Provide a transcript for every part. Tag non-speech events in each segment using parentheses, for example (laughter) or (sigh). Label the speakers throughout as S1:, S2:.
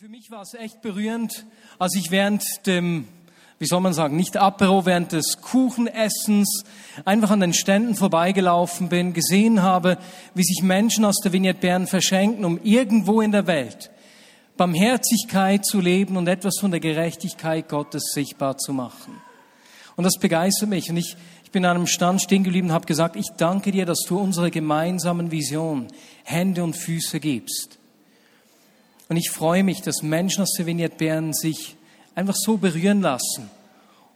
S1: für mich war es echt berührend, als ich während dem, wie soll man sagen, nicht Apero, während des Kuchenessens einfach an den Ständen vorbeigelaufen bin, gesehen habe, wie sich Menschen aus der Vignette Bern verschenken, um irgendwo in der Welt Barmherzigkeit zu leben und etwas von der Gerechtigkeit Gottes sichtbar zu machen. Und das begeistert mich. Und ich, ich bin an einem Stand stehen geblieben und habe gesagt, ich danke dir, dass du unsere gemeinsamen Vision Hände und Füße gibst. Und ich freue mich, dass Menschen aus der Vignette Bern sich einfach so berühren lassen,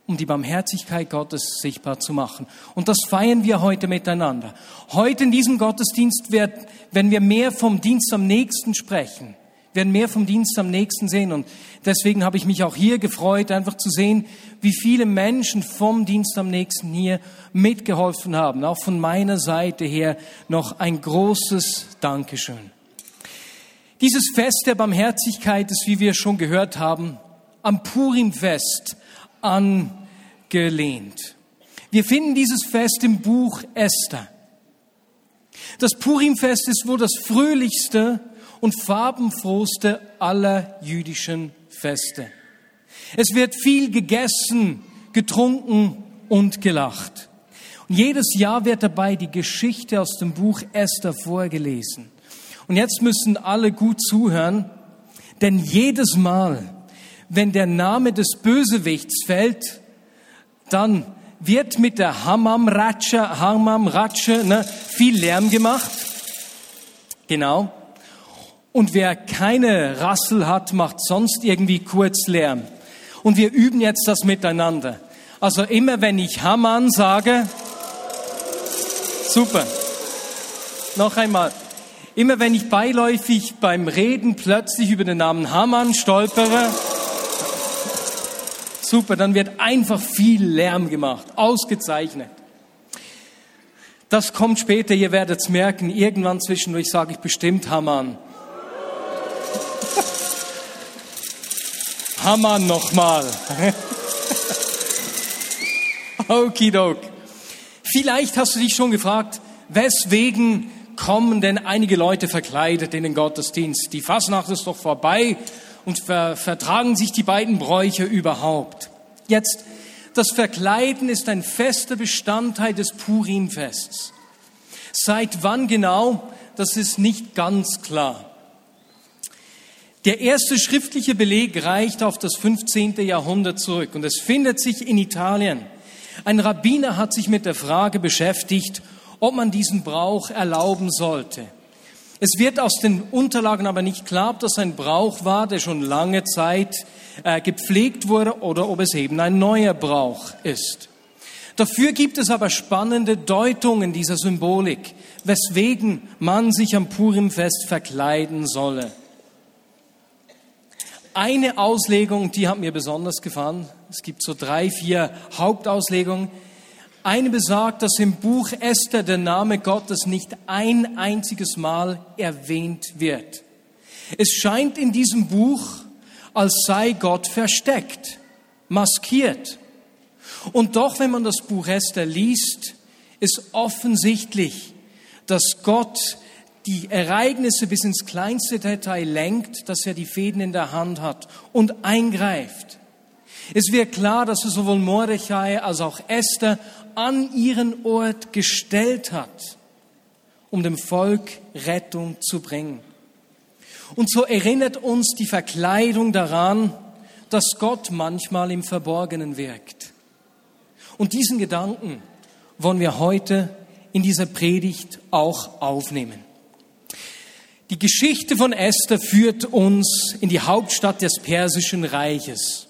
S1: um die Barmherzigkeit Gottes sichtbar zu machen. Und das feiern wir heute miteinander. Heute in diesem Gottesdienst wird, wenn wir mehr vom Dienst am nächsten sprechen, werden mehr vom Dienst am nächsten sehen. Und deswegen habe ich mich auch hier gefreut, einfach zu sehen, wie viele Menschen vom Dienst am nächsten hier mitgeholfen haben. Auch von meiner Seite her noch ein großes Dankeschön. Dieses Fest der Barmherzigkeit ist, wie wir schon gehört haben, am Purimfest angelehnt. Wir finden dieses Fest im Buch Esther. Das Purimfest ist wohl das fröhlichste und farbenfrohste aller jüdischen Feste. Es wird viel gegessen, getrunken und gelacht. Und jedes Jahr wird dabei die Geschichte aus dem Buch Esther vorgelesen. Und jetzt müssen alle gut zuhören, denn jedes Mal, wenn der Name des Bösewichts fällt, dann wird mit der Hammam Ratsche, Hammam Ratsche ne, viel Lärm gemacht. Genau. Und wer keine Rassel hat, macht sonst irgendwie kurz Lärm. Und wir üben jetzt das miteinander. Also immer wenn ich Haman sage, super. Noch einmal. Immer wenn ich beiläufig beim Reden plötzlich über den Namen Hamann stolpere, super, dann wird einfach viel Lärm gemacht. Ausgezeichnet. Das kommt später, ihr werdet es merken. Irgendwann zwischendurch sage ich bestimmt Hamann. (laughs) Hamann nochmal. (laughs) Okidok. Vielleicht hast du dich schon gefragt, weswegen kommen denn einige Leute verkleidet in den Gottesdienst? Die Fasnacht ist doch vorbei und ver vertragen sich die beiden Bräuche überhaupt. Jetzt, das Verkleiden ist ein fester Bestandteil des Purimfests. Seit wann genau, das ist nicht ganz klar. Der erste schriftliche Beleg reicht auf das 15. Jahrhundert zurück und es findet sich in Italien. Ein Rabbiner hat sich mit der Frage beschäftigt, ob man diesen Brauch erlauben sollte. Es wird aus den Unterlagen aber nicht klar, ob das ein Brauch war, der schon lange Zeit äh, gepflegt wurde oder ob es eben ein neuer Brauch ist. Dafür gibt es aber spannende Deutungen dieser Symbolik, weswegen man sich am Purimfest verkleiden solle. Eine Auslegung, die hat mir besonders gefallen. Es gibt so drei, vier Hauptauslegungen. Eine besagt, dass im Buch Esther der Name Gottes nicht ein einziges Mal erwähnt wird. Es scheint in diesem Buch, als sei Gott versteckt, maskiert. Und doch, wenn man das Buch Esther liest, ist offensichtlich, dass Gott die Ereignisse bis ins kleinste Detail lenkt, dass er die Fäden in der Hand hat und eingreift. Es wird klar, dass er sowohl Mordechai als auch Esther an ihren Ort gestellt hat, um dem Volk Rettung zu bringen. Und so erinnert uns die Verkleidung daran, dass Gott manchmal im Verborgenen wirkt. Und diesen Gedanken wollen wir heute in dieser Predigt auch aufnehmen. Die Geschichte von Esther führt uns in die Hauptstadt des persischen Reiches.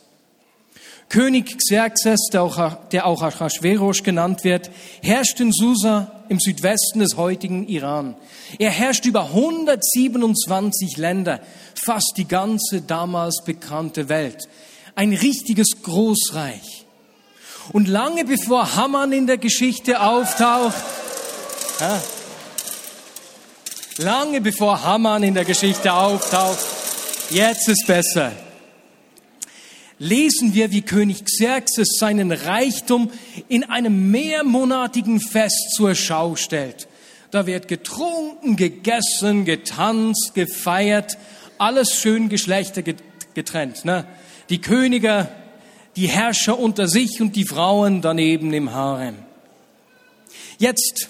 S1: König Xerxes, der auch, der auch Achashverosh genannt wird, herrscht in Susa im Südwesten des heutigen Iran. Er herrscht über 127 Länder, fast die ganze damals bekannte Welt. Ein richtiges Großreich. Und lange bevor Haman in der Geschichte auftaucht, ja, lange bevor Haman in der Geschichte auftaucht, jetzt ist besser lesen wir, wie König Xerxes seinen Reichtum in einem mehrmonatigen Fest zur Schau stellt. Da wird getrunken, gegessen, getanzt, gefeiert, alles schön Geschlechter getrennt. Ne? Die Könige, die Herrscher unter sich und die Frauen daneben im Harem. Jetzt,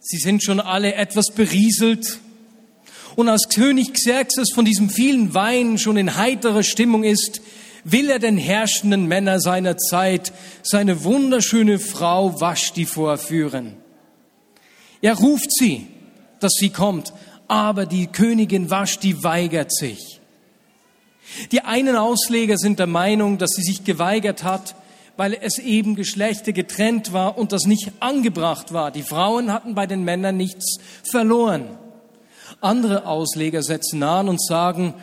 S1: sie sind schon alle etwas berieselt. Und als König Xerxes von diesem vielen Wein schon in heiterer Stimmung ist, will er den herrschenden Männer seiner Zeit seine wunderschöne Frau Vashti vorführen. Er ruft sie, dass sie kommt, aber die Königin Vashti weigert sich. Die einen Ausleger sind der Meinung, dass sie sich geweigert hat, weil es eben Geschlechter getrennt war und das nicht angebracht war. Die Frauen hatten bei den Männern nichts verloren. Andere Ausleger setzen an und sagen,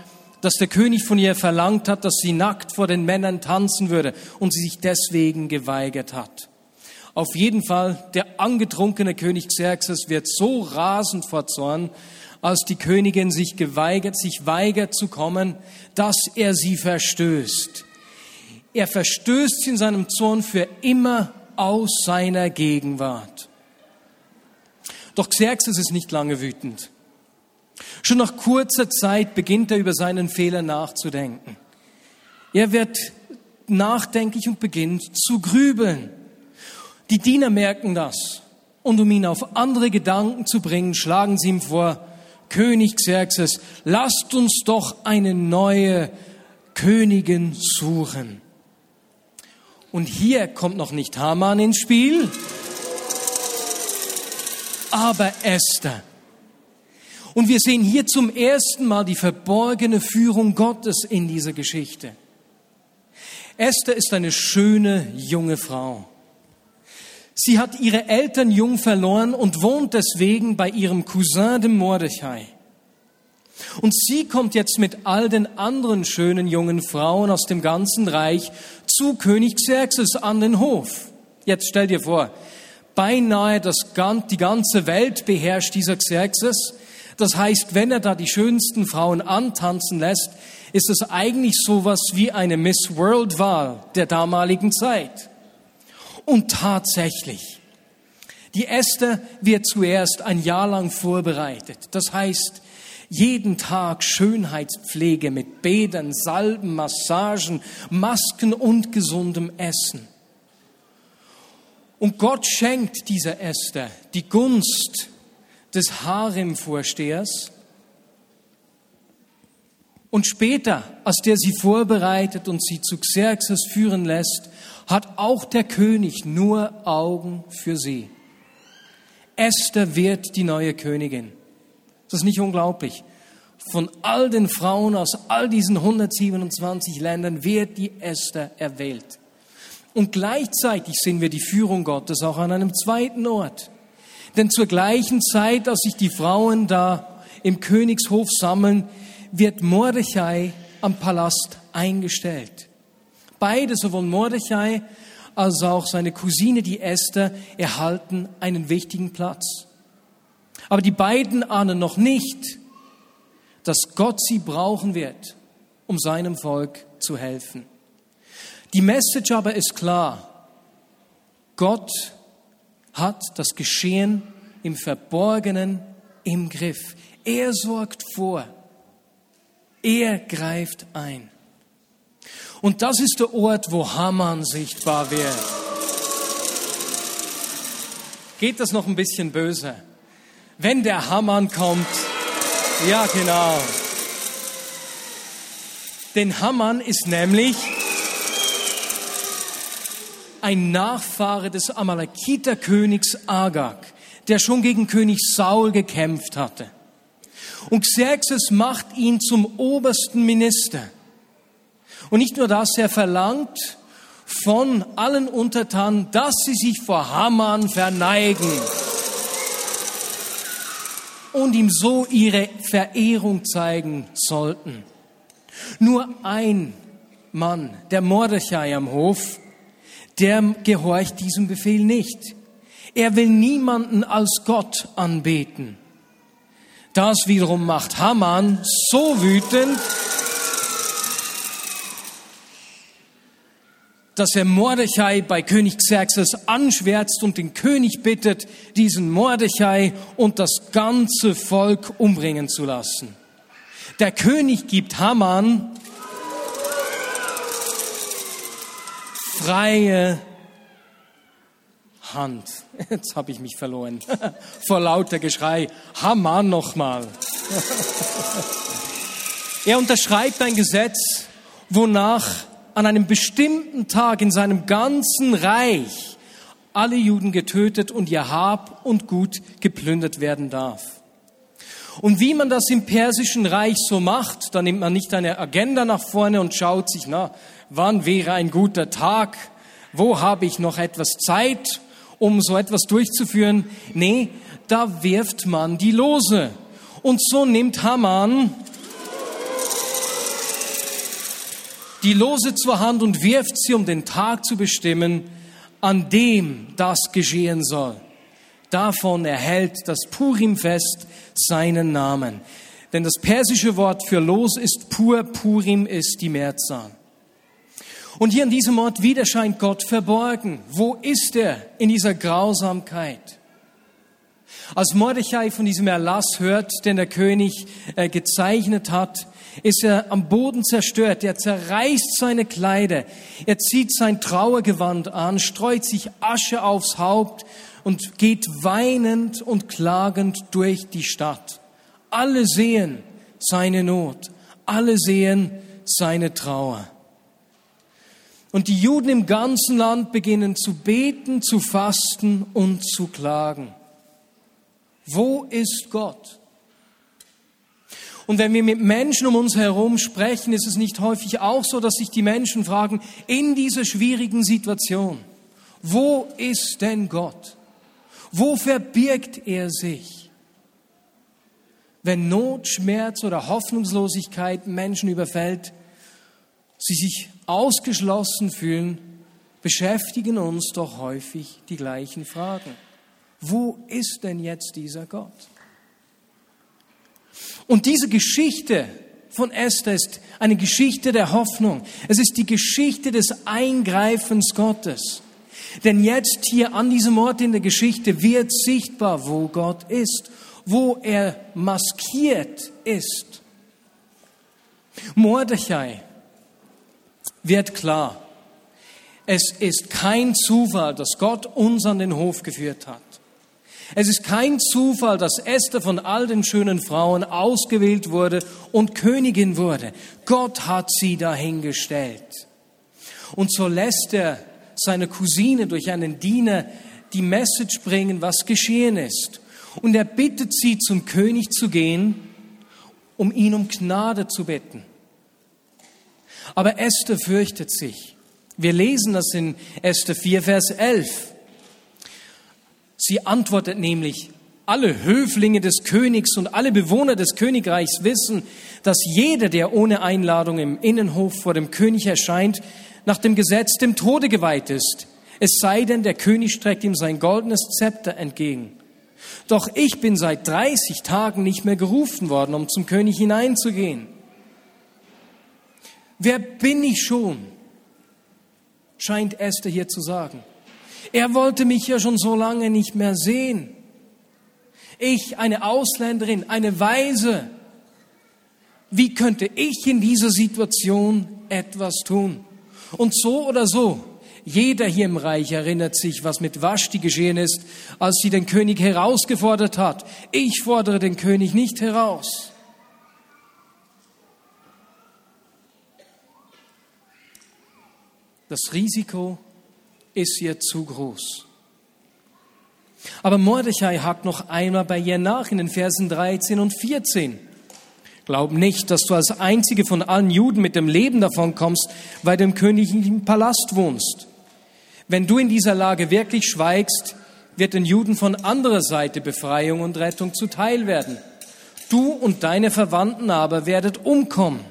S1: dass der König von ihr verlangt hat, dass sie nackt vor den Männern tanzen würde und sie sich deswegen geweigert hat. Auf jeden Fall, der angetrunkene König Xerxes wird so rasend vor Zorn, als die Königin sich geweigert, sich weigert zu kommen, dass er sie verstößt. Er verstößt sie in seinem Zorn für immer aus seiner Gegenwart. Doch Xerxes ist nicht lange wütend. Schon nach kurzer Zeit beginnt er über seinen Fehler nachzudenken. Er wird nachdenklich und beginnt zu grübeln. Die Diener merken das. Und um ihn auf andere Gedanken zu bringen, schlagen sie ihm vor, König Xerxes, lasst uns doch eine neue Königin suchen. Und hier kommt noch nicht Haman ins Spiel, aber Esther. Und wir sehen hier zum ersten Mal die verborgene Führung Gottes in dieser Geschichte. Esther ist eine schöne junge Frau. Sie hat ihre Eltern jung verloren und wohnt deswegen bei ihrem Cousin, dem Mordechai. Und sie kommt jetzt mit all den anderen schönen jungen Frauen aus dem ganzen Reich zu König Xerxes an den Hof. Jetzt stell dir vor, beinahe das, die ganze Welt beherrscht dieser Xerxes. Das heißt, wenn er da die schönsten Frauen antanzen lässt, ist es eigentlich sowas wie eine Miss World Wahl der damaligen Zeit. Und tatsächlich, die Esther wird zuerst ein Jahr lang vorbereitet. Das heißt, jeden Tag Schönheitspflege mit Bädern, Salben, Massagen, Masken und gesundem Essen. Und Gott schenkt dieser Esther die Gunst des Haremvorstehers. Und später, als der sie vorbereitet und sie zu Xerxes führen lässt, hat auch der König nur Augen für sie. Esther wird die neue Königin. Das ist nicht unglaublich. Von all den Frauen aus all diesen 127 Ländern wird die Esther erwählt. Und gleichzeitig sehen wir die Führung Gottes auch an einem zweiten Ort. Denn zur gleichen Zeit, als sich die Frauen da im Königshof sammeln, wird Mordechai am Palast eingestellt. Beide, sowohl Mordechai als auch seine Cousine, die Esther, erhalten einen wichtigen Platz. Aber die beiden ahnen noch nicht, dass Gott sie brauchen wird, um seinem Volk zu helfen. Die Message aber ist klar. Gott hat das Geschehen im Verborgenen im Griff. Er sorgt vor. Er greift ein. Und das ist der Ort, wo Haman sichtbar wird. Geht das noch ein bisschen böse? Wenn der Haman kommt, ja genau. Denn Haman ist nämlich ein Nachfahre des Amalekiterkönigs Agag, der schon gegen König Saul gekämpft hatte. Und Xerxes macht ihn zum obersten Minister. Und nicht nur das, er verlangt von allen Untertanen, dass sie sich vor Haman verneigen und ihm so ihre Verehrung zeigen sollten. Nur ein Mann, der Mordechai am Hof, der gehorcht diesem Befehl nicht. Er will niemanden als Gott anbeten. Das wiederum macht Haman so wütend, dass er Mordechai bei König Xerxes anschwärzt und den König bittet, diesen Mordechai und das ganze Volk umbringen zu lassen. Der König gibt Haman freie Hand. Jetzt habe ich mich verloren. (laughs) Vor lauter Geschrei. Haman nochmal. (laughs) er unterschreibt ein Gesetz, wonach an einem bestimmten Tag in seinem ganzen Reich alle Juden getötet und ihr Hab und Gut geplündert werden darf. Und wie man das im persischen Reich so macht, da nimmt man nicht eine Agenda nach vorne und schaut sich, na, wann wäre ein guter Tag? Wo habe ich noch etwas Zeit, um so etwas durchzuführen? Nee, da wirft man die Lose. Und so nimmt Haman die Lose zur Hand und wirft sie, um den Tag zu bestimmen, an dem das geschehen soll. Davon erhält das Purimfest seinen Namen. Denn das persische Wort für Los ist Pur, Purim ist die Mehrzahl. Und hier an diesem Ort wieder scheint Gott verborgen. Wo ist er in dieser Grausamkeit? Als Mordechai von diesem Erlass hört, den der König äh, gezeichnet hat, ist er am Boden zerstört. Er zerreißt seine Kleider. Er zieht sein Trauergewand an, streut sich Asche aufs Haupt und geht weinend und klagend durch die Stadt. Alle sehen seine Not. Alle sehen seine Trauer. Und die Juden im ganzen Land beginnen zu beten, zu fasten und zu klagen. Wo ist Gott? Und wenn wir mit Menschen um uns herum sprechen, ist es nicht häufig auch so, dass sich die Menschen fragen, in dieser schwierigen Situation, wo ist denn Gott? Wo verbirgt er sich? Wenn Not, Schmerz oder Hoffnungslosigkeit Menschen überfällt, sie sich ausgeschlossen fühlen, beschäftigen uns doch häufig die gleichen Fragen. Wo ist denn jetzt dieser Gott? Und diese Geschichte von Esther ist eine Geschichte der Hoffnung. Es ist die Geschichte des Eingreifens Gottes. Denn jetzt hier an diesem Ort in der Geschichte wird sichtbar, wo Gott ist, wo er maskiert ist. Mordechai wird klar, es ist kein Zufall, dass Gott uns an den Hof geführt hat. Es ist kein Zufall, dass Esther von all den schönen Frauen ausgewählt wurde und Königin wurde. Gott hat sie dahingestellt. Und so lässt er seine Cousine durch einen Diener die Message bringen, was geschehen ist. Und er bittet sie, zum König zu gehen, um ihn um Gnade zu bitten. Aber Esther fürchtet sich. Wir lesen das in Esther 4, Vers 11. Sie antwortet nämlich, alle Höflinge des Königs und alle Bewohner des Königreichs wissen, dass jeder, der ohne Einladung im Innenhof vor dem König erscheint, nach dem Gesetz dem Tode geweiht ist. Es sei denn, der König streckt ihm sein goldenes Zepter entgegen. Doch ich bin seit 30 Tagen nicht mehr gerufen worden, um zum König hineinzugehen. Wer bin ich schon? scheint Esther hier zu sagen. Er wollte mich ja schon so lange nicht mehr sehen. Ich, eine Ausländerin, eine Weise. Wie könnte ich in dieser Situation etwas tun? Und so oder so, jeder hier im Reich erinnert sich, was mit Vashti geschehen ist, als sie den König herausgefordert hat. Ich fordere den König nicht heraus. Das Risiko ist ihr zu groß. Aber Mordechai hakt noch einmal bei ihr nach in den Versen 13 und 14. Glaub nicht, dass du als einzige von allen Juden mit dem Leben davon kommst, weil du im königlichen Palast wohnst. Wenn du in dieser Lage wirklich schweigst, wird den Juden von anderer Seite Befreiung und Rettung zuteil werden. Du und deine Verwandten aber werdet umkommen.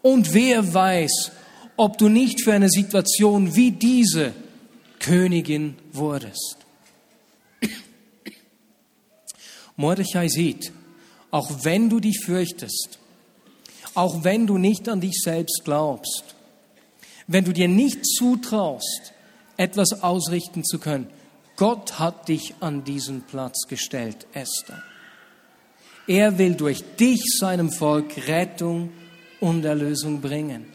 S1: Und wer weiß, ob du nicht für eine Situation wie diese Königin wurdest. (clears throat) Mordechai sieht, auch wenn du dich fürchtest, auch wenn du nicht an dich selbst glaubst, wenn du dir nicht zutraust, etwas ausrichten zu können, Gott hat dich an diesen Platz gestellt, Esther. Er will durch dich seinem Volk Rettung und Erlösung bringen.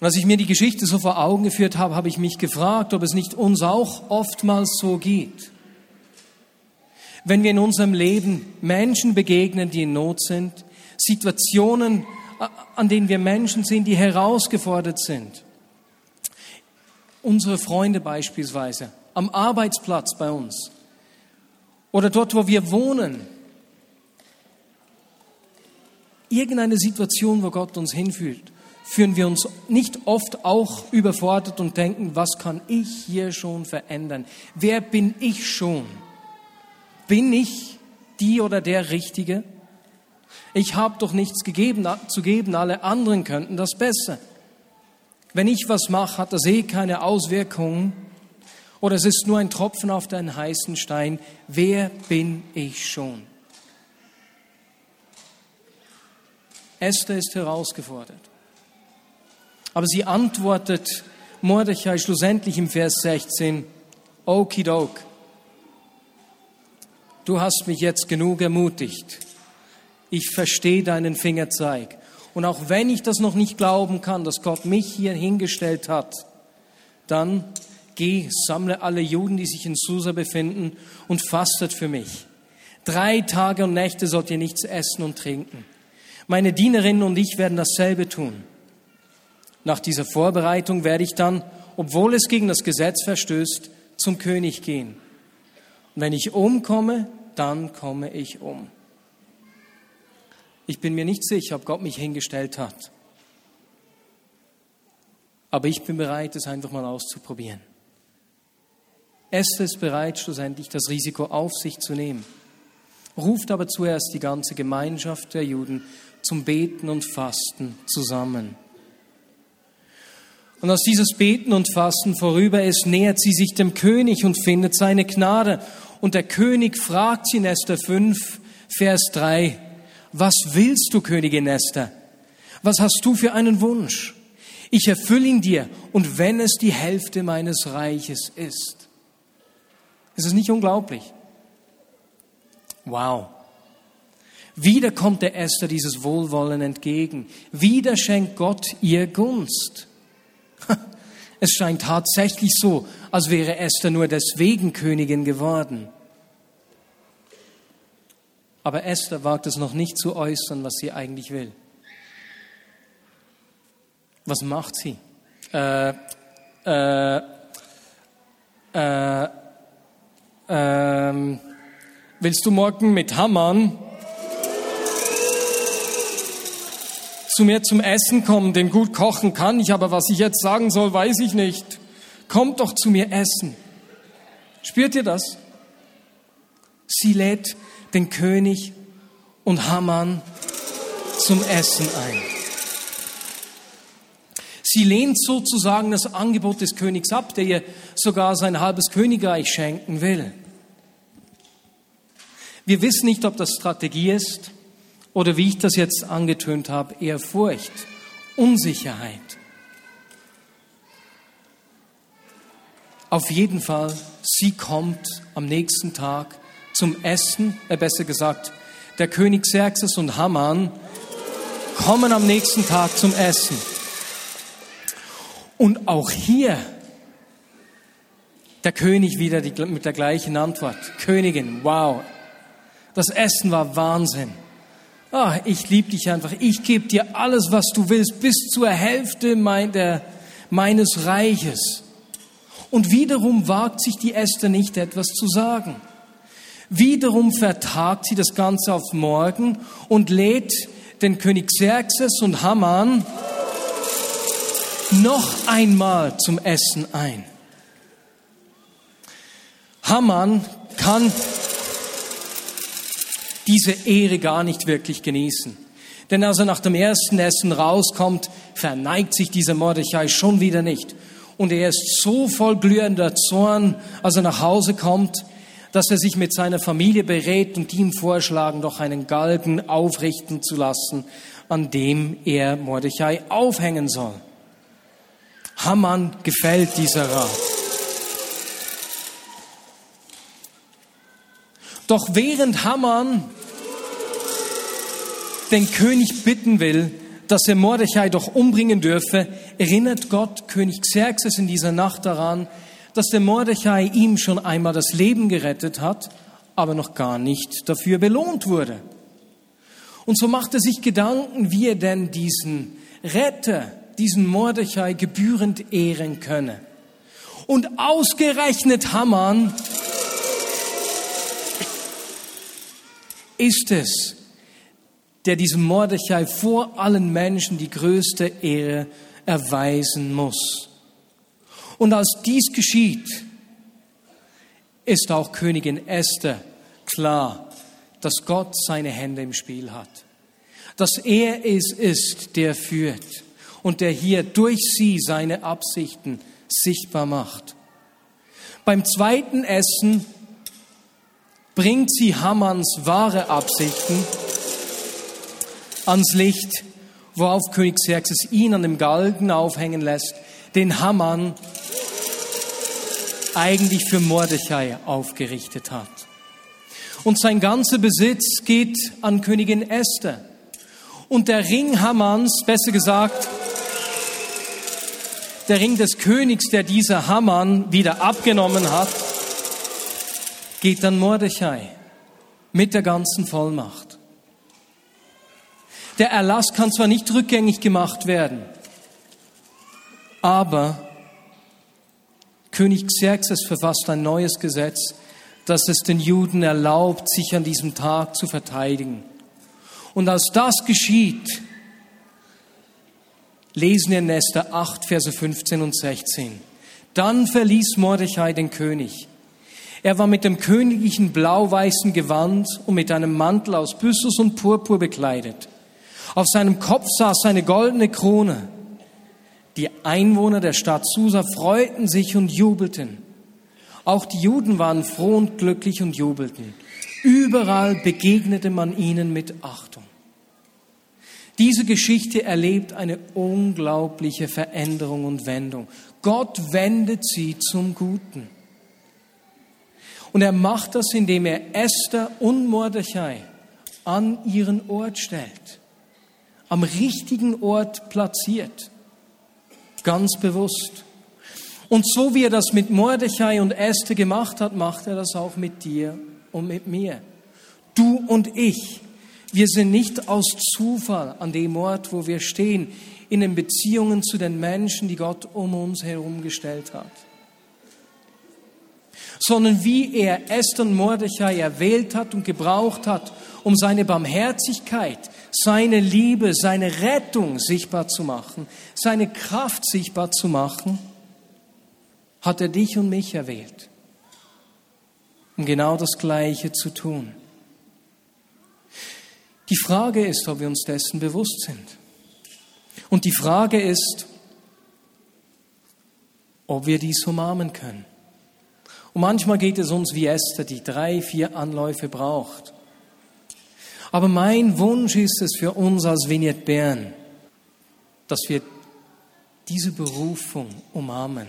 S1: Und als ich mir die Geschichte so vor Augen geführt habe, habe ich mich gefragt, ob es nicht uns auch oftmals so geht. Wenn wir in unserem Leben Menschen begegnen, die in Not sind, Situationen, an denen wir Menschen sind, die herausgefordert sind. Unsere Freunde beispielsweise, am Arbeitsplatz bei uns oder dort, wo wir wohnen. Irgendeine Situation, wo Gott uns hinführt, führen wir uns nicht oft auch überfordert und denken, was kann ich hier schon verändern? Wer bin ich schon? Bin ich die oder der Richtige? Ich habe doch nichts gegeben, zu geben, alle anderen könnten das besser. Wenn ich was mache, hat das eh keine Auswirkungen. Oder es ist nur ein Tropfen auf den heißen Stein. Wer bin ich schon? Esther ist herausgefordert. Aber sie antwortet Mordechai schlussendlich im Vers 16, Okidok, du hast mich jetzt genug ermutigt. Ich verstehe deinen Fingerzeig. Und auch wenn ich das noch nicht glauben kann, dass Gott mich hier hingestellt hat, dann geh, sammle alle Juden, die sich in Susa befinden und fastet für mich. Drei Tage und Nächte sollt ihr nichts essen und trinken. Meine Dienerinnen und ich werden dasselbe tun. Nach dieser Vorbereitung werde ich dann, obwohl es gegen das Gesetz verstößt, zum König gehen. Und wenn ich umkomme, dann komme ich um. Ich bin mir nicht sicher, ob Gott mich hingestellt hat. Aber ich bin bereit, es einfach mal auszuprobieren. Esther ist bereit, schlussendlich das Risiko auf sich zu nehmen, ruft aber zuerst die ganze Gemeinschaft der Juden zum Beten und Fasten zusammen. Und als dieses Beten und Fasten vorüber ist, nähert sie sich dem König und findet seine Gnade. Und der König fragt sie in Esther 5, Vers 3, was willst du, Königin Esther? Was hast du für einen Wunsch? Ich erfülle ihn dir, und wenn es die Hälfte meines Reiches ist. Ist es nicht unglaublich? Wow. Wieder kommt der Esther dieses Wohlwollen entgegen. Wieder schenkt Gott ihr Gunst. Es scheint tatsächlich so, als wäre Esther nur deswegen Königin geworden. Aber Esther wagt es noch nicht zu äußern, was sie eigentlich will. Was macht sie? Äh, äh, äh, ähm, willst du morgen mit Hamann zu mir zum Essen kommen, den gut kochen kann ich, aber was ich jetzt sagen soll, weiß ich nicht. Kommt doch zu mir essen. Spürt ihr das? Sie lädt den König und Haman zum Essen ein. Sie lehnt sozusagen das Angebot des Königs ab, der ihr sogar sein halbes Königreich schenken will. Wir wissen nicht, ob das Strategie ist oder wie ich das jetzt angetönt habe, eher Furcht, Unsicherheit. Auf jeden Fall, sie kommt am nächsten Tag zum Essen, äh besser gesagt, der König Xerxes und Haman kommen am nächsten Tag zum Essen. Und auch hier der König wieder die, mit der gleichen Antwort. Königin, wow, das Essen war Wahnsinn. Ah, ich liebe dich einfach. Ich gebe dir alles, was du willst, bis zur Hälfte mein, der, meines Reiches. Und wiederum wagt sich die Esther nicht etwas zu sagen. Wiederum vertagt sie das Ganze auf morgen und lädt den König Xerxes und Haman noch einmal zum Essen ein. Haman kann diese Ehre gar nicht wirklich genießen. Denn als er nach dem ersten Essen rauskommt, verneigt sich dieser Mordechai schon wieder nicht. Und er ist so voll glühender Zorn, als er nach Hause kommt, dass er sich mit seiner Familie berät und ihm vorschlagen, doch einen Galgen aufrichten zu lassen, an dem er Mordechai aufhängen soll. Haman gefällt dieser Rat. Doch während Haman den König bitten will, dass er Mordechai doch umbringen dürfe, erinnert Gott König Xerxes in dieser Nacht daran, dass der Mordechai ihm schon einmal das Leben gerettet hat, aber noch gar nicht dafür belohnt wurde. Und so macht er sich Gedanken, wie er denn diesen Retter, diesen Mordechai gebührend ehren könne. Und ausgerechnet Haman ist es, der diesem Mordechai vor allen Menschen die größte Ehre erweisen muss. Und als dies geschieht, ist auch Königin Esther klar, dass Gott seine Hände im Spiel hat. Dass er es ist, der führt und der hier durch sie seine Absichten sichtbar macht. Beim zweiten Essen bringt sie Hammans wahre Absichten ans Licht, worauf König Xerxes ihn an dem Galgen aufhängen lässt, den Haman eigentlich für Mordechai aufgerichtet hat. Und sein ganzer Besitz geht an Königin Esther. Und der Ring Hamans, besser gesagt, der Ring des Königs, der dieser Haman wieder abgenommen hat, geht an Mordechai mit der ganzen Vollmacht. Der Erlass kann zwar nicht rückgängig gemacht werden, aber König Xerxes verfasst ein neues Gesetz, das es den Juden erlaubt, sich an diesem Tag zu verteidigen. Und als das geschieht, lesen wir in Esther 8, Verse 15 und 16. Dann verließ Mordechai den König. Er war mit dem königlichen blau-weißen Gewand und mit einem Mantel aus Byssus und Purpur bekleidet. Auf seinem Kopf saß eine goldene Krone. Die Einwohner der Stadt Susa freuten sich und jubelten. Auch die Juden waren froh und glücklich und jubelten. Überall begegnete man ihnen mit Achtung. Diese Geschichte erlebt eine unglaubliche Veränderung und Wendung. Gott wendet sie zum Guten. Und er macht das, indem er Esther und Mordechai an ihren Ort stellt, am richtigen Ort platziert, ganz bewusst. Und so wie er das mit Mordechai und Esther gemacht hat, macht er das auch mit dir und mit mir. Du und ich, wir sind nicht aus Zufall an dem Ort, wo wir stehen, in den Beziehungen zu den Menschen, die Gott um uns herum gestellt hat. Sondern wie er Esther und Mordechai erwählt hat und gebraucht hat, um seine Barmherzigkeit, seine Liebe, seine Rettung sichtbar zu machen, seine Kraft sichtbar zu machen, hat er dich und mich erwählt, um genau das Gleiche zu tun. Die Frage ist, ob wir uns dessen bewusst sind. Und die Frage ist, ob wir dies umarmen können. Und manchmal geht es uns wie Esther, die drei, vier Anläufe braucht. Aber mein Wunsch ist es für uns als Vignette Bern, dass wir diese Berufung umarmen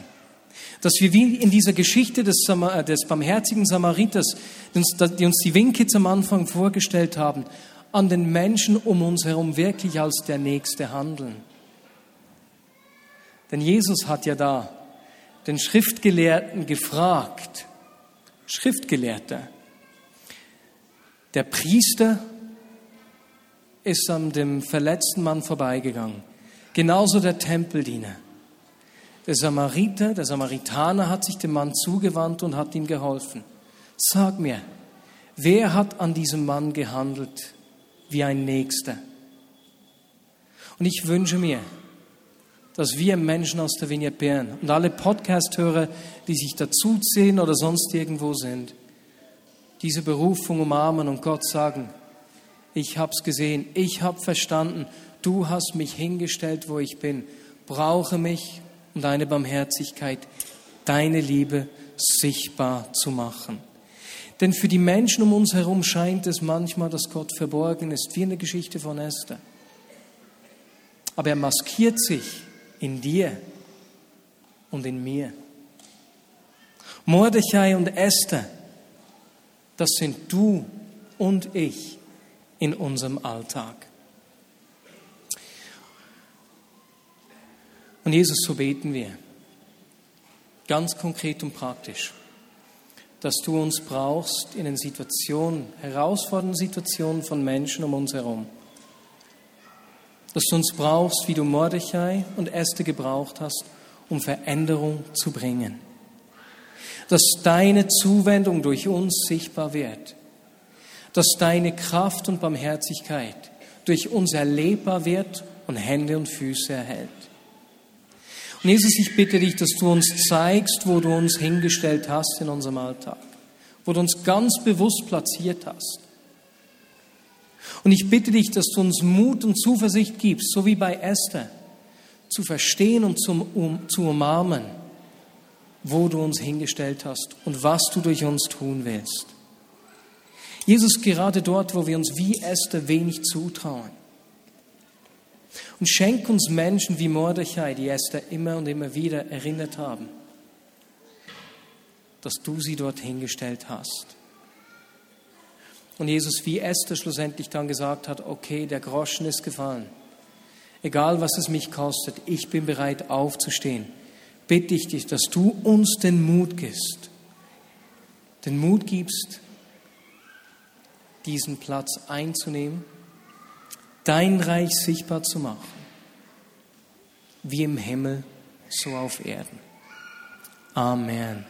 S1: dass wir wie in dieser Geschichte des, äh, des barmherzigen Samariters, die uns die Winkids am Anfang vorgestellt haben, an den Menschen um uns herum wirklich als der Nächste handeln. Denn Jesus hat ja da den Schriftgelehrten gefragt, Schriftgelehrter, der Priester ist an dem verletzten Mann vorbeigegangen, genauso der Tempeldiener. Der Samariter, der Samaritaner hat sich dem Mann zugewandt und hat ihm geholfen. Sag mir, wer hat an diesem Mann gehandelt wie ein Nächster? Und ich wünsche mir, dass wir Menschen aus der Vignette Bern und alle Podcast-Hörer, die sich dazuziehen oder sonst irgendwo sind, diese Berufung umarmen und Gott sagen, ich hab's gesehen, ich hab verstanden, du hast mich hingestellt, wo ich bin, brauche mich und deine Barmherzigkeit, deine Liebe sichtbar zu machen. Denn für die Menschen um uns herum scheint es manchmal, dass Gott verborgen ist, wie in der Geschichte von Esther. Aber er maskiert sich in dir und in mir. Mordechai und Esther, das sind du und ich in unserem Alltag. Und Jesus, so beten wir, ganz konkret und praktisch, dass du uns brauchst in den Situationen, herausfordernden Situationen von Menschen um uns herum. Dass du uns brauchst, wie du Mordechai und Esther gebraucht hast, um Veränderung zu bringen. Dass deine Zuwendung durch uns sichtbar wird. Dass deine Kraft und Barmherzigkeit durch uns erlebbar wird und Hände und Füße erhält. Und Jesus, ich bitte dich, dass du uns zeigst, wo du uns hingestellt hast in unserem Alltag, wo du uns ganz bewusst platziert hast. Und ich bitte dich, dass du uns Mut und Zuversicht gibst, so wie bei Esther, zu verstehen und zum, um, zu umarmen, wo du uns hingestellt hast und was du durch uns tun willst. Jesus, gerade dort, wo wir uns wie Esther wenig zutrauen, und schenk uns Menschen wie Mordechai, die Esther immer und immer wieder erinnert haben, dass du sie dorthin gestellt hast. Und Jesus, wie Esther schlussendlich dann gesagt hat, okay, der Groschen ist gefallen. Egal was es mich kostet, ich bin bereit aufzustehen. Bitte ich dich, dass du uns den Mut gibst. Den Mut gibst, diesen Platz einzunehmen dein Reich sichtbar zu machen, wie im Himmel, so auf Erden. Amen.